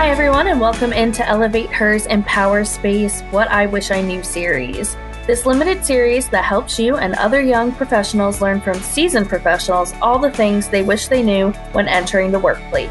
Hi, everyone, and welcome into Elevate Hers Empower Space What I Wish I Knew series. This limited series that helps you and other young professionals learn from seasoned professionals all the things they wish they knew when entering the workplace.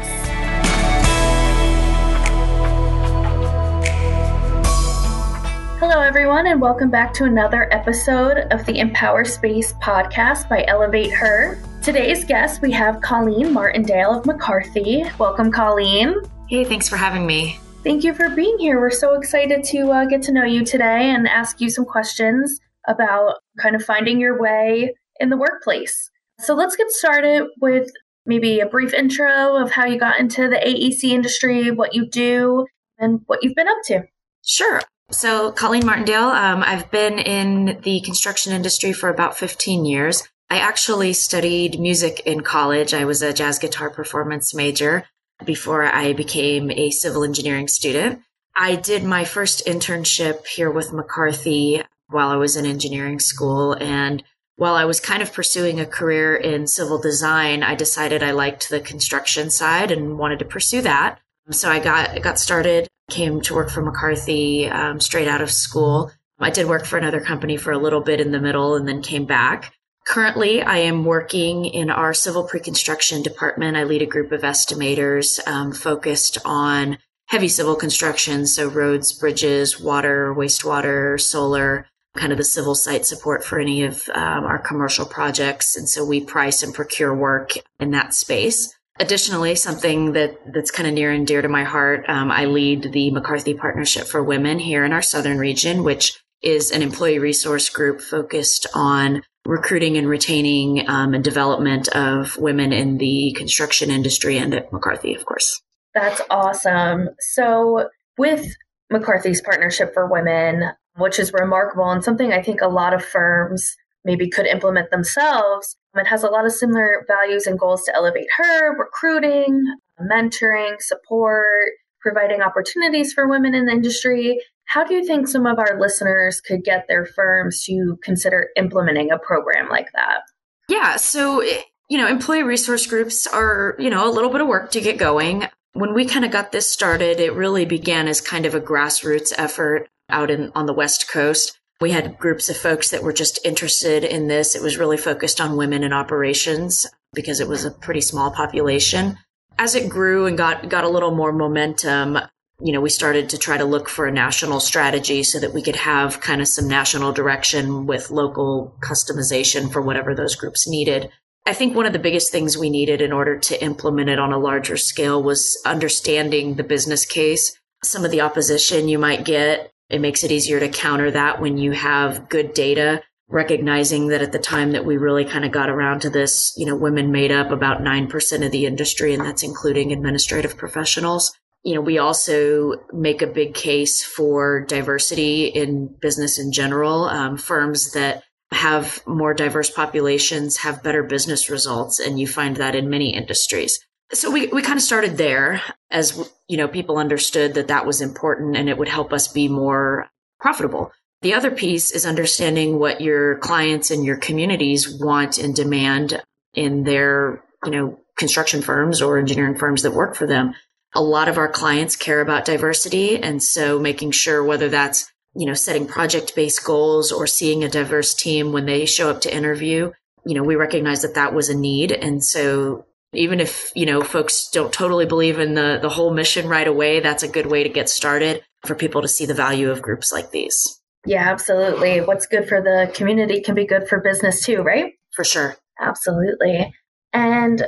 Hello, everyone, and welcome back to another episode of the Empower Space podcast by Elevate Her. Today's guest, we have Colleen Martindale of McCarthy. Welcome, Colleen. Hey, thanks for having me. Thank you for being here. We're so excited to uh, get to know you today and ask you some questions about kind of finding your way in the workplace. So let's get started with maybe a brief intro of how you got into the AEC industry, what you do, and what you've been up to. Sure. So, Colleen Martindale, um, I've been in the construction industry for about 15 years. I actually studied music in college. I was a jazz guitar performance major before I became a civil engineering student. I did my first internship here with McCarthy while I was in engineering school. And while I was kind of pursuing a career in civil design, I decided I liked the construction side and wanted to pursue that. So I got got started, came to work for McCarthy um, straight out of school. I did work for another company for a little bit in the middle and then came back. Currently, I am working in our civil pre-construction department. I lead a group of estimators um, focused on heavy civil construction, so roads, bridges, water, wastewater, solar, kind of the civil site support for any of um, our commercial projects. And so we price and procure work in that space. Additionally, something that that's kind of near and dear to my heart, um, I lead the McCarthy Partnership for Women here in our southern region, which is an employee resource group focused on recruiting and retaining um, and development of women in the construction industry and at McCarthy, of course. That's awesome. So, with McCarthy's Partnership for Women, which is remarkable and something I think a lot of firms maybe could implement themselves, it has a lot of similar values and goals to elevate her recruiting, mentoring, support, providing opportunities for women in the industry. How do you think some of our listeners could get their firms to consider implementing a program like that? Yeah, so eh, you know, employee resource groups are, you know, a little bit of work to get going. When we kind of got this started, it really began as kind of a grassroots effort out in on the West Coast. We had groups of folks that were just interested in this. It was really focused on women in operations because it was a pretty small population. As it grew and got got a little more momentum, you know, we started to try to look for a national strategy so that we could have kind of some national direction with local customization for whatever those groups needed. I think one of the biggest things we needed in order to implement it on a larger scale was understanding the business case. Some of the opposition you might get, it makes it easier to counter that when you have good data, recognizing that at the time that we really kind of got around to this, you know, women made up about 9% of the industry, and that's including administrative professionals you know, we also make a big case for diversity in business in general. Um, firms that have more diverse populations have better business results, and you find that in many industries. So we, we kind of started there as, you know, people understood that that was important and it would help us be more profitable. The other piece is understanding what your clients and your communities want and demand in their, you know, construction firms or engineering firms that work for them a lot of our clients care about diversity. And so making sure whether that's, you know, setting project based goals or seeing a diverse team when they show up to interview, you know, we recognize that that was a need. And so even if, you know, folks don't totally believe in the, the whole mission right away, that's a good way to get started for people to see the value of groups like these. Yeah, absolutely. What's good for the community can be good for business too, right? For sure. Absolutely. And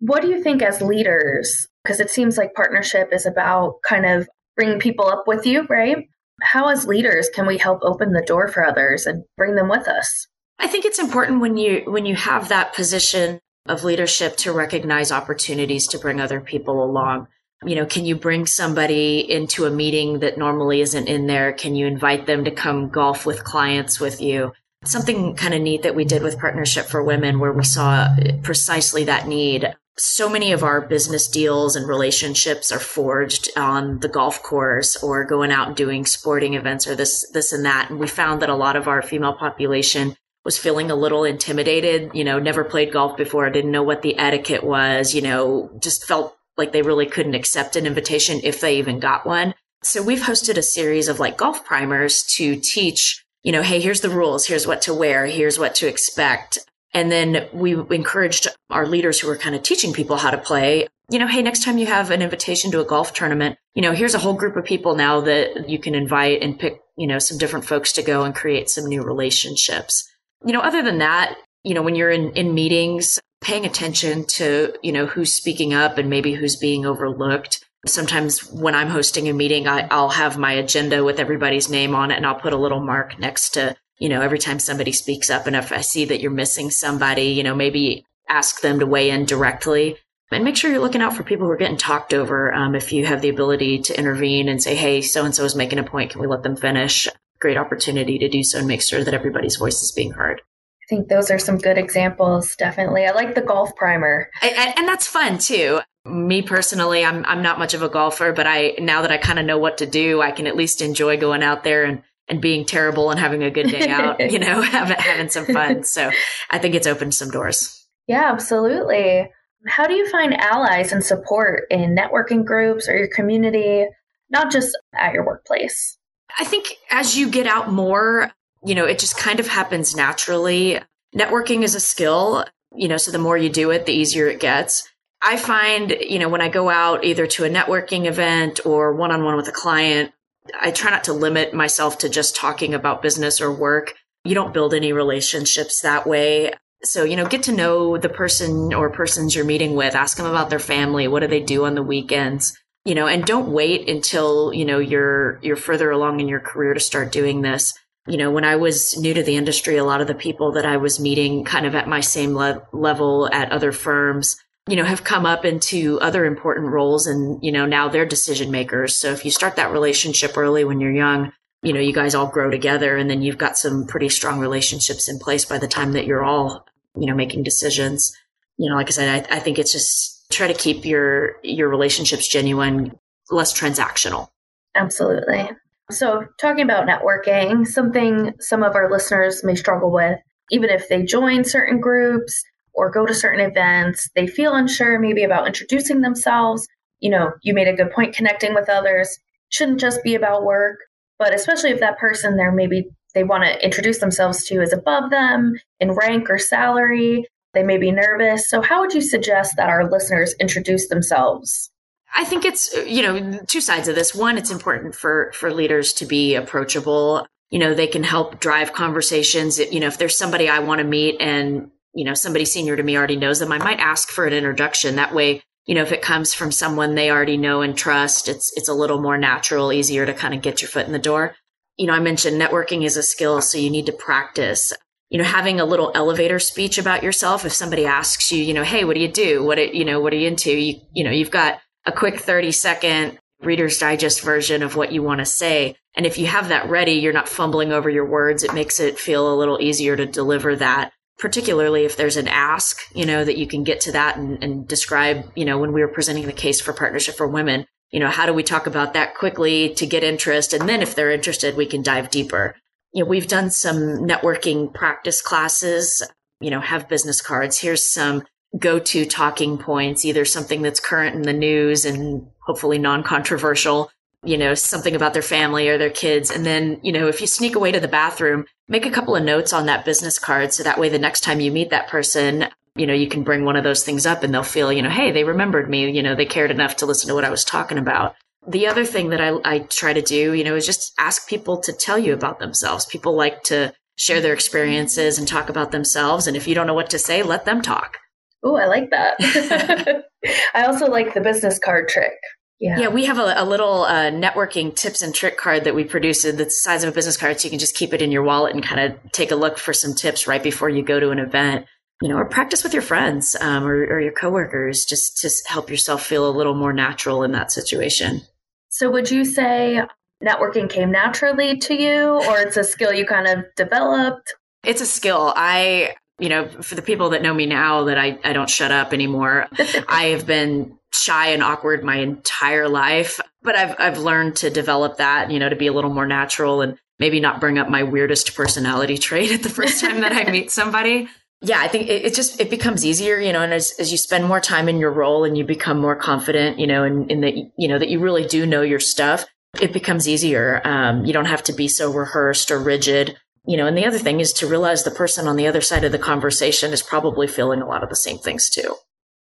what do you think as leaders because it seems like partnership is about kind of bringing people up with you, right? How, as leaders, can we help open the door for others and bring them with us? I think it's important when you when you have that position of leadership to recognize opportunities to bring other people along. You know, can you bring somebody into a meeting that normally isn't in there? Can you invite them to come golf with clients with you? Something kind of neat that we did with Partnership for Women, where we saw precisely that need so many of our business deals and relationships are forged on the golf course or going out and doing sporting events or this this and that and we found that a lot of our female population was feeling a little intimidated you know never played golf before didn't know what the etiquette was you know just felt like they really couldn't accept an invitation if they even got one. So we've hosted a series of like golf primers to teach, you know, hey, here's the rules, here's what to wear, here's what to expect. And then we encouraged our leaders who were kind of teaching people how to play, you know, hey, next time you have an invitation to a golf tournament, you know, here's a whole group of people now that you can invite and pick, you know, some different folks to go and create some new relationships. You know, other than that, you know, when you're in, in meetings, paying attention to, you know, who's speaking up and maybe who's being overlooked. Sometimes when I'm hosting a meeting, I, I'll have my agenda with everybody's name on it and I'll put a little mark next to, you know, every time somebody speaks up. And if I see that you're missing somebody, you know, maybe ask them to weigh in directly and make sure you're looking out for people who are getting talked over. Um, if you have the ability to intervene and say, hey, so and so is making a point, can we let them finish? Great opportunity to do so and make sure that everybody's voice is being heard. I think those are some good examples. Definitely. I like the golf primer. And, and that's fun too. Me personally, I'm, I'm not much of a golfer, but I, now that I kind of know what to do, I can at least enjoy going out there and, and being terrible and having a good day out, you know, having, having some fun. So I think it's opened some doors. Yeah, absolutely. How do you find allies and support in networking groups or your community, not just at your workplace? I think as you get out more, you know, it just kind of happens naturally. Networking is a skill, you know, so the more you do it, the easier it gets. I find, you know, when I go out either to a networking event or one on one with a client, I try not to limit myself to just talking about business or work. You don't build any relationships that way. So, you know, get to know the person or persons you're meeting with, ask them about their family. What do they do on the weekends? You know, and don't wait until, you know, you're, you're further along in your career to start doing this you know, when I was new to the industry, a lot of the people that I was meeting kind of at my same le- level at other firms, you know, have come up into other important roles and, you know, now they're decision makers. So if you start that relationship early when you're young, you know, you guys all grow together and then you've got some pretty strong relationships in place by the time that you're all, you know, making decisions. You know, like I said, I, I think it's just try to keep your, your relationships genuine, less transactional. Absolutely. So, talking about networking, something some of our listeners may struggle with, even if they join certain groups or go to certain events, they feel unsure maybe about introducing themselves. You know, you made a good point connecting with others shouldn't just be about work, but especially if that person there maybe they want to introduce themselves to is above them in rank or salary, they may be nervous. So, how would you suggest that our listeners introduce themselves? I think it's, you know, two sides of this. One, it's important for, for leaders to be approachable. You know, they can help drive conversations. You know, if there's somebody I want to meet and, you know, somebody senior to me already knows them, I might ask for an introduction. That way, you know, if it comes from someone they already know and trust, it's, it's a little more natural, easier to kind of get your foot in the door. You know, I mentioned networking is a skill, so you need to practice you know, having a little elevator speech about yourself. If somebody asks you, you know, hey, what do you do? What, you know, what are you into? You, you know, you've got a quick 30 second Reader's Digest version of what you want to say. And if you have that ready, you're not fumbling over your words. It makes it feel a little easier to deliver that, particularly if there's an ask, you know, that you can get to that and, and describe, you know, when we were presenting the case for Partnership for Women, you know, how do we talk about that quickly to get interest? And then if they're interested, we can dive deeper. You know, we've done some networking practice classes, you know, have business cards. Here's some go to talking points, either something that's current in the news and hopefully non controversial, you know, something about their family or their kids. And then, you know, if you sneak away to the bathroom, make a couple of notes on that business card. So that way, the next time you meet that person, you know, you can bring one of those things up and they'll feel, you know, hey, they remembered me, you know, they cared enough to listen to what I was talking about. The other thing that I, I try to do, you know, is just ask people to tell you about themselves. People like to share their experiences and talk about themselves. And if you don't know what to say, let them talk. Oh, I like that. I also like the business card trick. Yeah. Yeah, we have a, a little uh, networking tips and trick card that we produced that's the size of a business card, so you can just keep it in your wallet and kind of take a look for some tips right before you go to an event. You know, or practice with your friends um, or, or your coworkers just to help yourself feel a little more natural in that situation. So, would you say networking came naturally to you, or it's a skill you kind of developed? It's a skill. I you know, for the people that know me now that I, I don't shut up anymore, I have been shy and awkward my entire life, but I've, I've learned to develop that, you know, to be a little more natural and maybe not bring up my weirdest personality trait at the first time that I meet somebody. yeah, I think it, it, just it becomes easier, you know, and as, as you spend more time in your role and you become more confident, you know, and in, in that you know that you really do know your stuff, it becomes easier. Um, you don't have to be so rehearsed or rigid, you know. And the other thing is to realize the person on the other side of the conversation is probably feeling a lot of the same things too.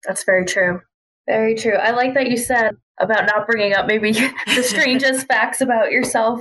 That's very true. Very true. I like that you said about not bringing up maybe the strangest facts about yourself.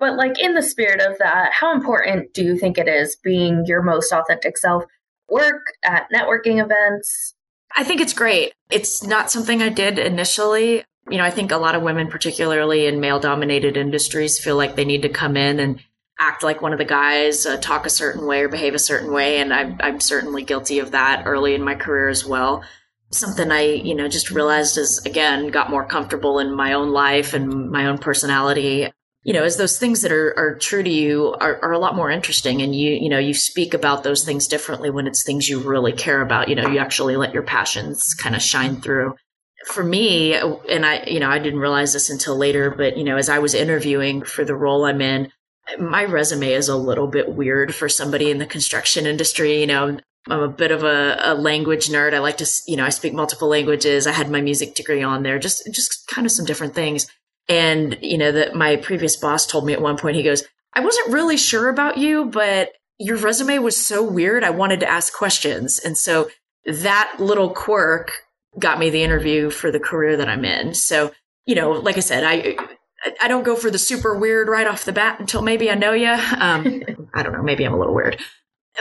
But, like, in the spirit of that, how important do you think it is being your most authentic self? work, at networking events? I think it's great. It's not something I did initially. You know, I think a lot of women, particularly in male dominated industries, feel like they need to come in and act like one of the guys, uh, talk a certain way or behave a certain way. And I'm, I'm certainly guilty of that early in my career as well. Something I, you know, just realized as again, got more comfortable in my own life and my own personality you know, as those things that are, are true to you are, are a lot more interesting. And you, you know, you speak about those things differently when it's things you really care about. You know, you actually let your passions kind of shine through. For me, and I, you know, I didn't realize this until later, but, you know, as I was interviewing for the role I'm in, my resume is a little bit weird for somebody in the construction industry. You know, I'm a bit of a, a, language nerd. I like to, you know, I speak multiple languages. I had my music degree on there, just, just kind of some different things. And, you know, that my previous boss told me at one point, he goes, I wasn't really sure about you, but your resume was so weird. I wanted to ask questions. And so that little quirk got me the interview for the career that I'm in. So, you know, like I said, I, I don't go for the super weird right off the bat until maybe I know you. Um, I don't know. Maybe I'm a little weird,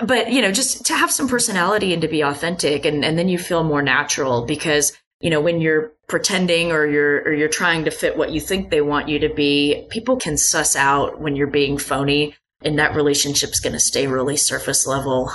but you know, just to have some personality and to be authentic and, and then you feel more natural because you know, when you're pretending or you're or you're trying to fit what you think they want you to be, people can suss out when you're being phony and that relationship's going to stay really surface level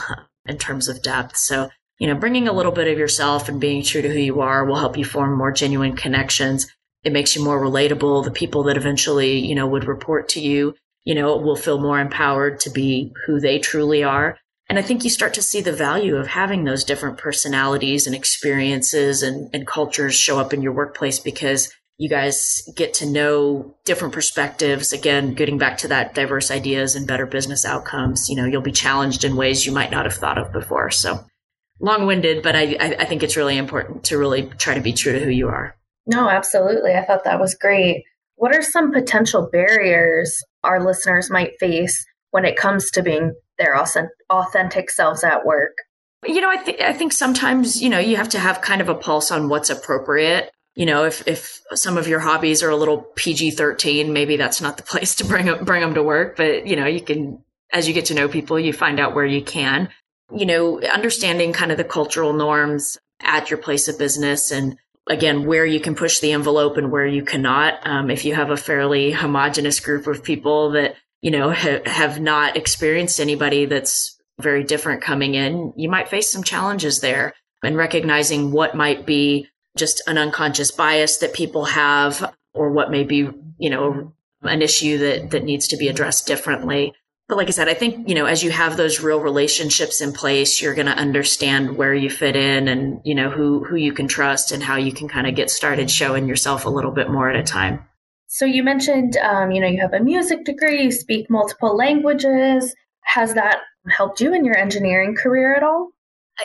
in terms of depth. So, you know, bringing a little bit of yourself and being true to who you are will help you form more genuine connections. It makes you more relatable. The people that eventually, you know, would report to you, you know, will feel more empowered to be who they truly are. And I think you start to see the value of having those different personalities and experiences and, and cultures show up in your workplace because you guys get to know different perspectives. Again, getting back to that diverse ideas and better business outcomes. You know, you'll be challenged in ways you might not have thought of before. So long winded, but I, I think it's really important to really try to be true to who you are. No, absolutely. I thought that was great. What are some potential barriers our listeners might face when it comes to being their authentic selves at work? You know, I think I think sometimes you know you have to have kind of a pulse on what's appropriate. You know, if if some of your hobbies are a little PG thirteen, maybe that's not the place to bring them, bring them to work. But you know, you can as you get to know people, you find out where you can. You know, understanding kind of the cultural norms at your place of business and again where you can push the envelope and where you cannot um, if you have a fairly homogenous group of people that you know, ha- have not experienced anybody that's very different coming in, you might face some challenges there and recognizing what might be just an unconscious bias that people have or what may be, you know, an issue that, that needs to be addressed differently. But like I said, I think, you know, as you have those real relationships in place, you're going to understand where you fit in and, you know, who, who you can trust and how you can kind of get started showing yourself a little bit more at a time. So you mentioned, um, you know, you have a music degree, you speak multiple languages. Has that helped you in your engineering career at all?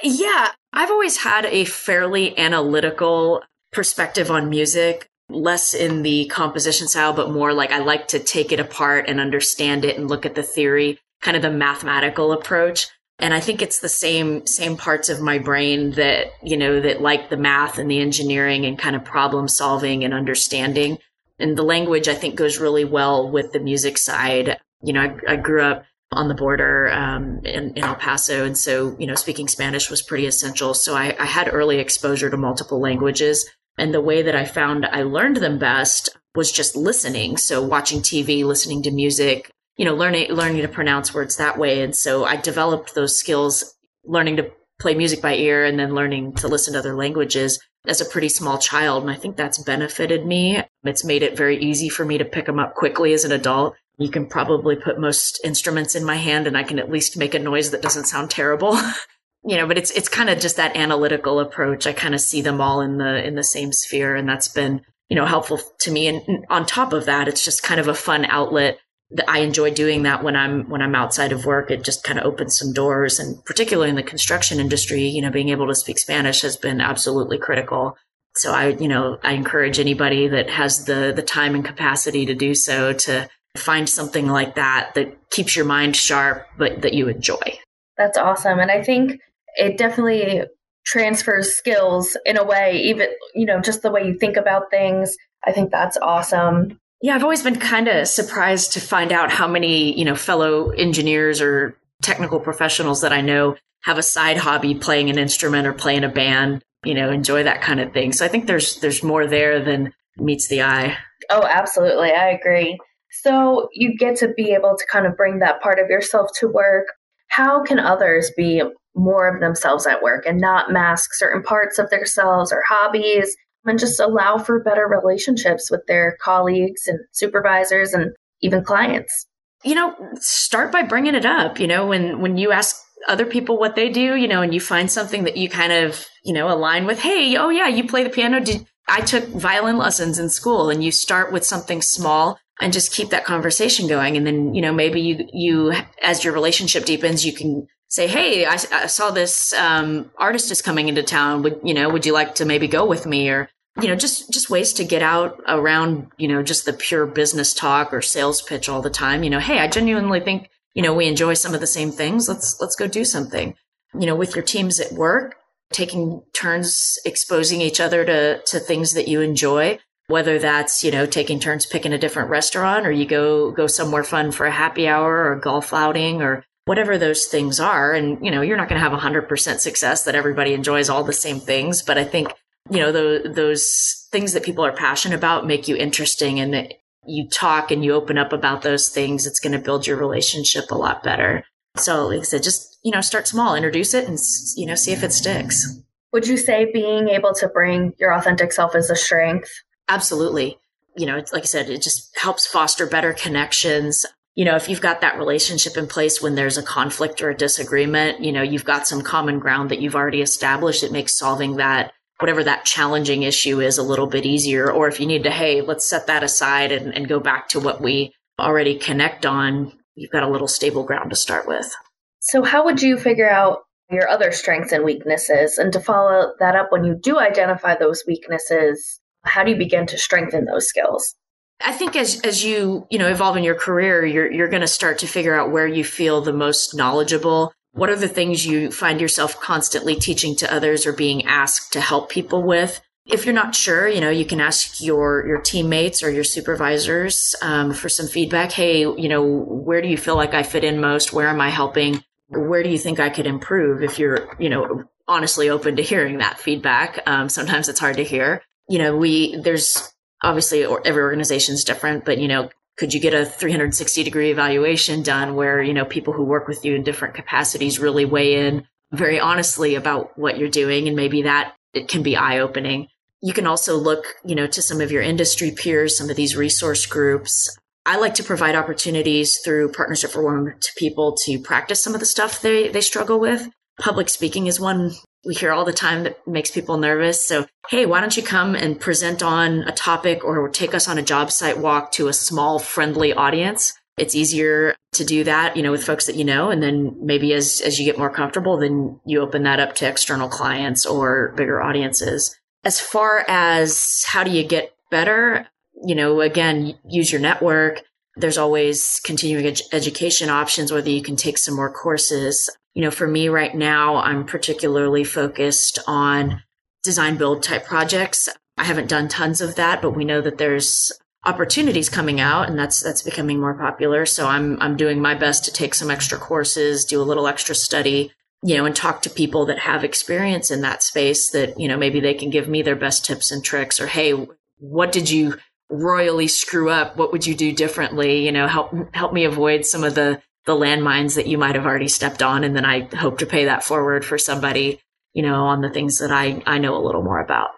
Yeah, I've always had a fairly analytical perspective on music, less in the composition style, but more like I like to take it apart and understand it and look at the theory, kind of the mathematical approach. And I think it's the same same parts of my brain that, you know, that like the math and the engineering and kind of problem solving and understanding and the language I think goes really well with the music side. You know, I, I grew up on the border um, in, in, El Paso, and so you know, speaking Spanish was pretty essential. So I, I had early exposure to multiple languages, and the way that I found I learned them best was just listening. So watching TV, listening to music, you know, learning learning to pronounce words that way. And so I developed those skills, learning to play music by ear, and then learning to listen to other languages as a pretty small child. And I think that's benefited me. It's made it very easy for me to pick them up quickly as an adult. You can probably put most instruments in my hand and I can at least make a noise that doesn't sound terrible. you know, but it's it's kind of just that analytical approach. I kind of see them all in the in the same sphere and that's been, you know, helpful to me and on top of that, it's just kind of a fun outlet That I enjoy doing that when I'm when I'm outside of work. It just kind of opens some doors, and particularly in the construction industry, you know, being able to speak Spanish has been absolutely critical. So I, you know, I encourage anybody that has the the time and capacity to do so to find something like that that keeps your mind sharp, but that you enjoy. That's awesome, and I think it definitely transfers skills in a way, even you know, just the way you think about things. I think that's awesome. Yeah, I've always been kind of surprised to find out how many, you know, fellow engineers or technical professionals that I know have a side hobby playing an instrument or playing a band, you know, enjoy that kind of thing. So I think there's there's more there than meets the eye. Oh, absolutely. I agree. So you get to be able to kind of bring that part of yourself to work. How can others be more of themselves at work and not mask certain parts of themselves or hobbies and just allow for better relationships with their colleagues and supervisors and even clients. You know, start by bringing it up. You know, when when you ask other people what they do, you know, and you find something that you kind of, you know, align with, hey, oh yeah, you play the piano. Did I took violin lessons in school and you start with something small and just keep that conversation going. And then, you know, maybe you, you, as your relationship deepens, you can say, Hey, I, I saw this, um, artist is coming into town. Would, you know, would you like to maybe go with me? Or, you know, just, just ways to get out around, you know, just the pure business talk or sales pitch all the time. You know, Hey, I genuinely think, you know, we enjoy some of the same things. Let's, let's go do something, you know, with your teams at work, taking turns exposing each other to, to things that you enjoy. Whether that's, you know, taking turns picking a different restaurant or you go, go somewhere fun for a happy hour or golf outing or whatever those things are. And, you know, you're not going to have 100% success that everybody enjoys all the same things. But I think you know, the, those things that people are passionate about make you interesting and you talk and you open up about those things, it's going to build your relationship a lot better. So, like I said, just, you know, start small, introduce it and, you know, see if it sticks. Would you say being able to bring your authentic self is a strength? Absolutely. You know, like I said, it just helps foster better connections. You know, if you've got that relationship in place when there's a conflict or a disagreement, you know, you've got some common ground that you've already established. It makes solving that whatever that challenging issue is a little bit easier. Or if you need to, hey, let's set that aside and, and go back to what we already connect on, you've got a little stable ground to start with. So, how would you figure out your other strengths and weaknesses? And to follow that up, when you do identify those weaknesses, how do you begin to strengthen those skills? I think as as you you know evolve in your career, you're you're going to start to figure out where you feel the most knowledgeable what are the things you find yourself constantly teaching to others or being asked to help people with? If you're not sure, you know, you can ask your, your teammates or your supervisors um, for some feedback. Hey, you know, where do you feel like I fit in most? Where am I helping? Where do you think I could improve? If you're, you know, honestly open to hearing that feedback. Um, sometimes it's hard to hear. You know, we, there's obviously every organization is different, but, you know, could you get a 360 degree evaluation done where you know people who work with you in different capacities really weigh in very honestly about what you're doing? And maybe that it can be eye opening you can also look you know to some of your industry peers some of these resource groups. I like to provide opportunities through partnership for women to people to practice some of the stuff they they struggle with. Public speaking is one we hear all the time that makes people nervous. So, hey, why don't you come and present on a topic or take us on a job site walk to a small, friendly audience? It's easier to do that, you know, with folks that you know. And then maybe as, as you get more comfortable, then you open that up to external clients or bigger audiences. As far as how do you get better, you know, again, use your network. There's always continuing ed- education options, whether you can take some more courses you know, for me right now, I'm particularly focused on design build type projects. I haven't done tons of that, but we know that there's opportunities coming out and that's that's becoming more popular. So I'm I'm doing my best to take some extra courses, do a little extra study, you know, and talk to people that have experience in that space that, you know, maybe they can give me their best tips and tricks or hey, what did you royally screw up? What would you do differently? You know, help help me avoid some of the the landmines that you might have already stepped on. And then I hope to pay that forward for somebody, you know, on the things that I, I know a little more about.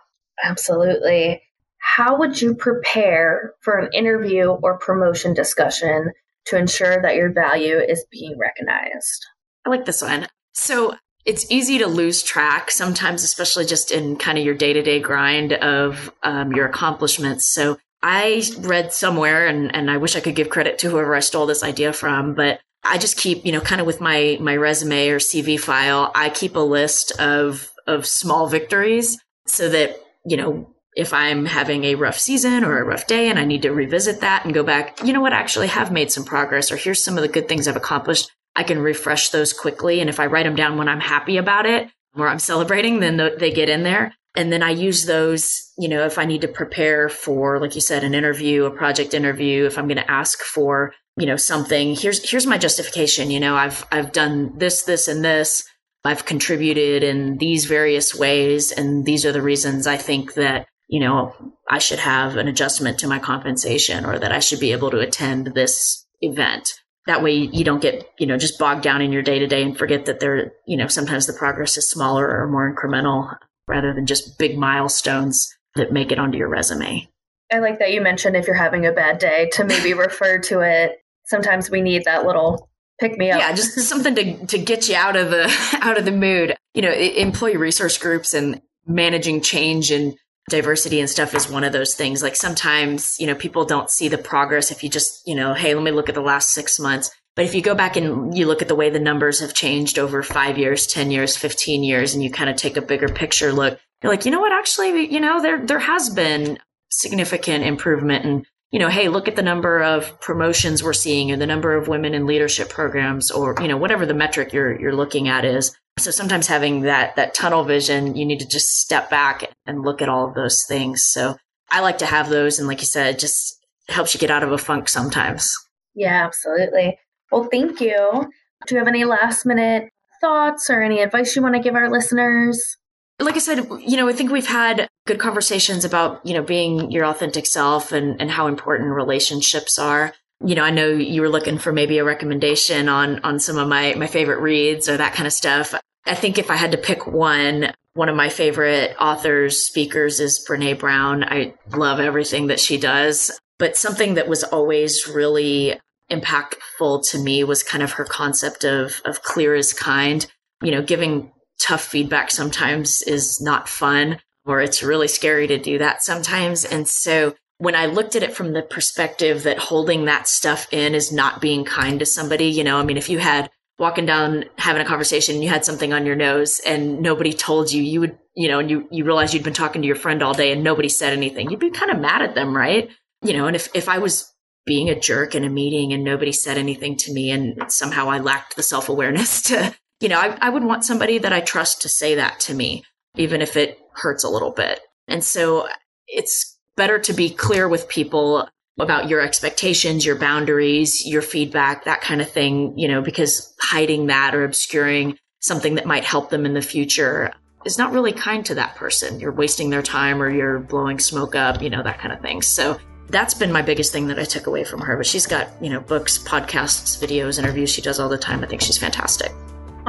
Absolutely. How would you prepare for an interview or promotion discussion to ensure that your value is being recognized? I like this one. So it's easy to lose track sometimes, especially just in kind of your day to day grind of um, your accomplishments. So I read somewhere, and, and I wish I could give credit to whoever I stole this idea from, but I just keep, you know, kind of with my, my resume or CV file, I keep a list of, of small victories so that, you know, if I'm having a rough season or a rough day and I need to revisit that and go back, you know what, I actually have made some progress or here's some of the good things I've accomplished. I can refresh those quickly. And if I write them down when I'm happy about it or I'm celebrating, then they get in there. And then I use those, you know, if I need to prepare for, like you said, an interview, a project interview, if I'm going to ask for, you know, something, here's, here's my justification. You know, I've, I've done this, this, and this. I've contributed in these various ways. And these are the reasons I think that, you know, I should have an adjustment to my compensation or that I should be able to attend this event. That way you don't get, you know, just bogged down in your day to day and forget that there, you know, sometimes the progress is smaller or more incremental rather than just big milestones that make it onto your resume. I like that you mentioned if you're having a bad day to maybe refer to it. Sometimes we need that little pick me up. Yeah, just something to to get you out of the out of the mood. You know, employee resource groups and managing change and diversity and stuff is one of those things. Like sometimes, you know, people don't see the progress if you just, you know, hey, let me look at the last 6 months. But if you go back and you look at the way the numbers have changed over five years, 10 years, 15 years, and you kind of take a bigger picture look, you're like, you know what? Actually, you know, there, there has been significant improvement. And, you know, hey, look at the number of promotions we're seeing or the number of women in leadership programs or, you know, whatever the metric you're, you're looking at is. So sometimes having that, that tunnel vision, you need to just step back and look at all of those things. So I like to have those. And like you said, just helps you get out of a funk sometimes. Yeah, absolutely. Well, thank you. Do you have any last minute thoughts or any advice you want to give our listeners? Like I said, you know, I think we've had good conversations about, you know, being your authentic self and, and how important relationships are. You know, I know you were looking for maybe a recommendation on on some of my my favorite reads or that kind of stuff. I think if I had to pick one, one of my favorite authors, speakers is Brene Brown. I love everything that she does. But something that was always really impactful to me was kind of her concept of of clear as kind. You know, giving tough feedback sometimes is not fun or it's really scary to do that sometimes. And so when I looked at it from the perspective that holding that stuff in is not being kind to somebody, you know, I mean, if you had walking down having a conversation you had something on your nose and nobody told you, you would, you know, and you, you realize you'd been talking to your friend all day and nobody said anything, you'd be kind of mad at them, right? You know, and if, if I was being a jerk in a meeting and nobody said anything to me and somehow I lacked the self awareness to, you know, I, I would want somebody that I trust to say that to me, even if it hurts a little bit. And so it's better to be clear with people about your expectations, your boundaries, your feedback, that kind of thing, you know, because hiding that or obscuring something that might help them in the future is not really kind to that person. You're wasting their time or you're blowing smoke up, you know, that kind of thing. So that's been my biggest thing that I took away from her. But she's got, you know, books, podcasts, videos, interviews she does all the time. I think she's fantastic.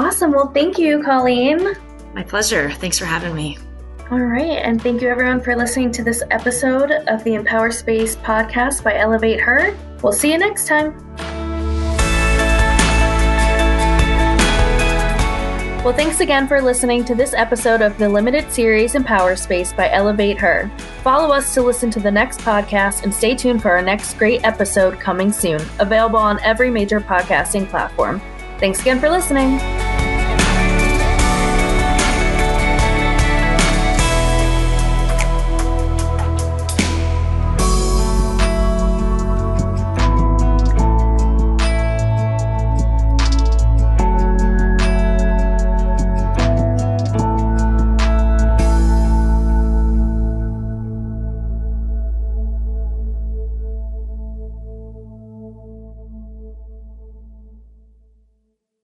Awesome. Well, thank you, Colleen. My pleasure. Thanks for having me. All right. And thank you, everyone, for listening to this episode of the Empower Space podcast by Elevate Her. We'll see you next time. Well, thanks again for listening to this episode of the limited series Empower Space by Elevate Her. Follow us to listen to the next podcast and stay tuned for our next great episode coming soon, available on every major podcasting platform. Thanks again for listening.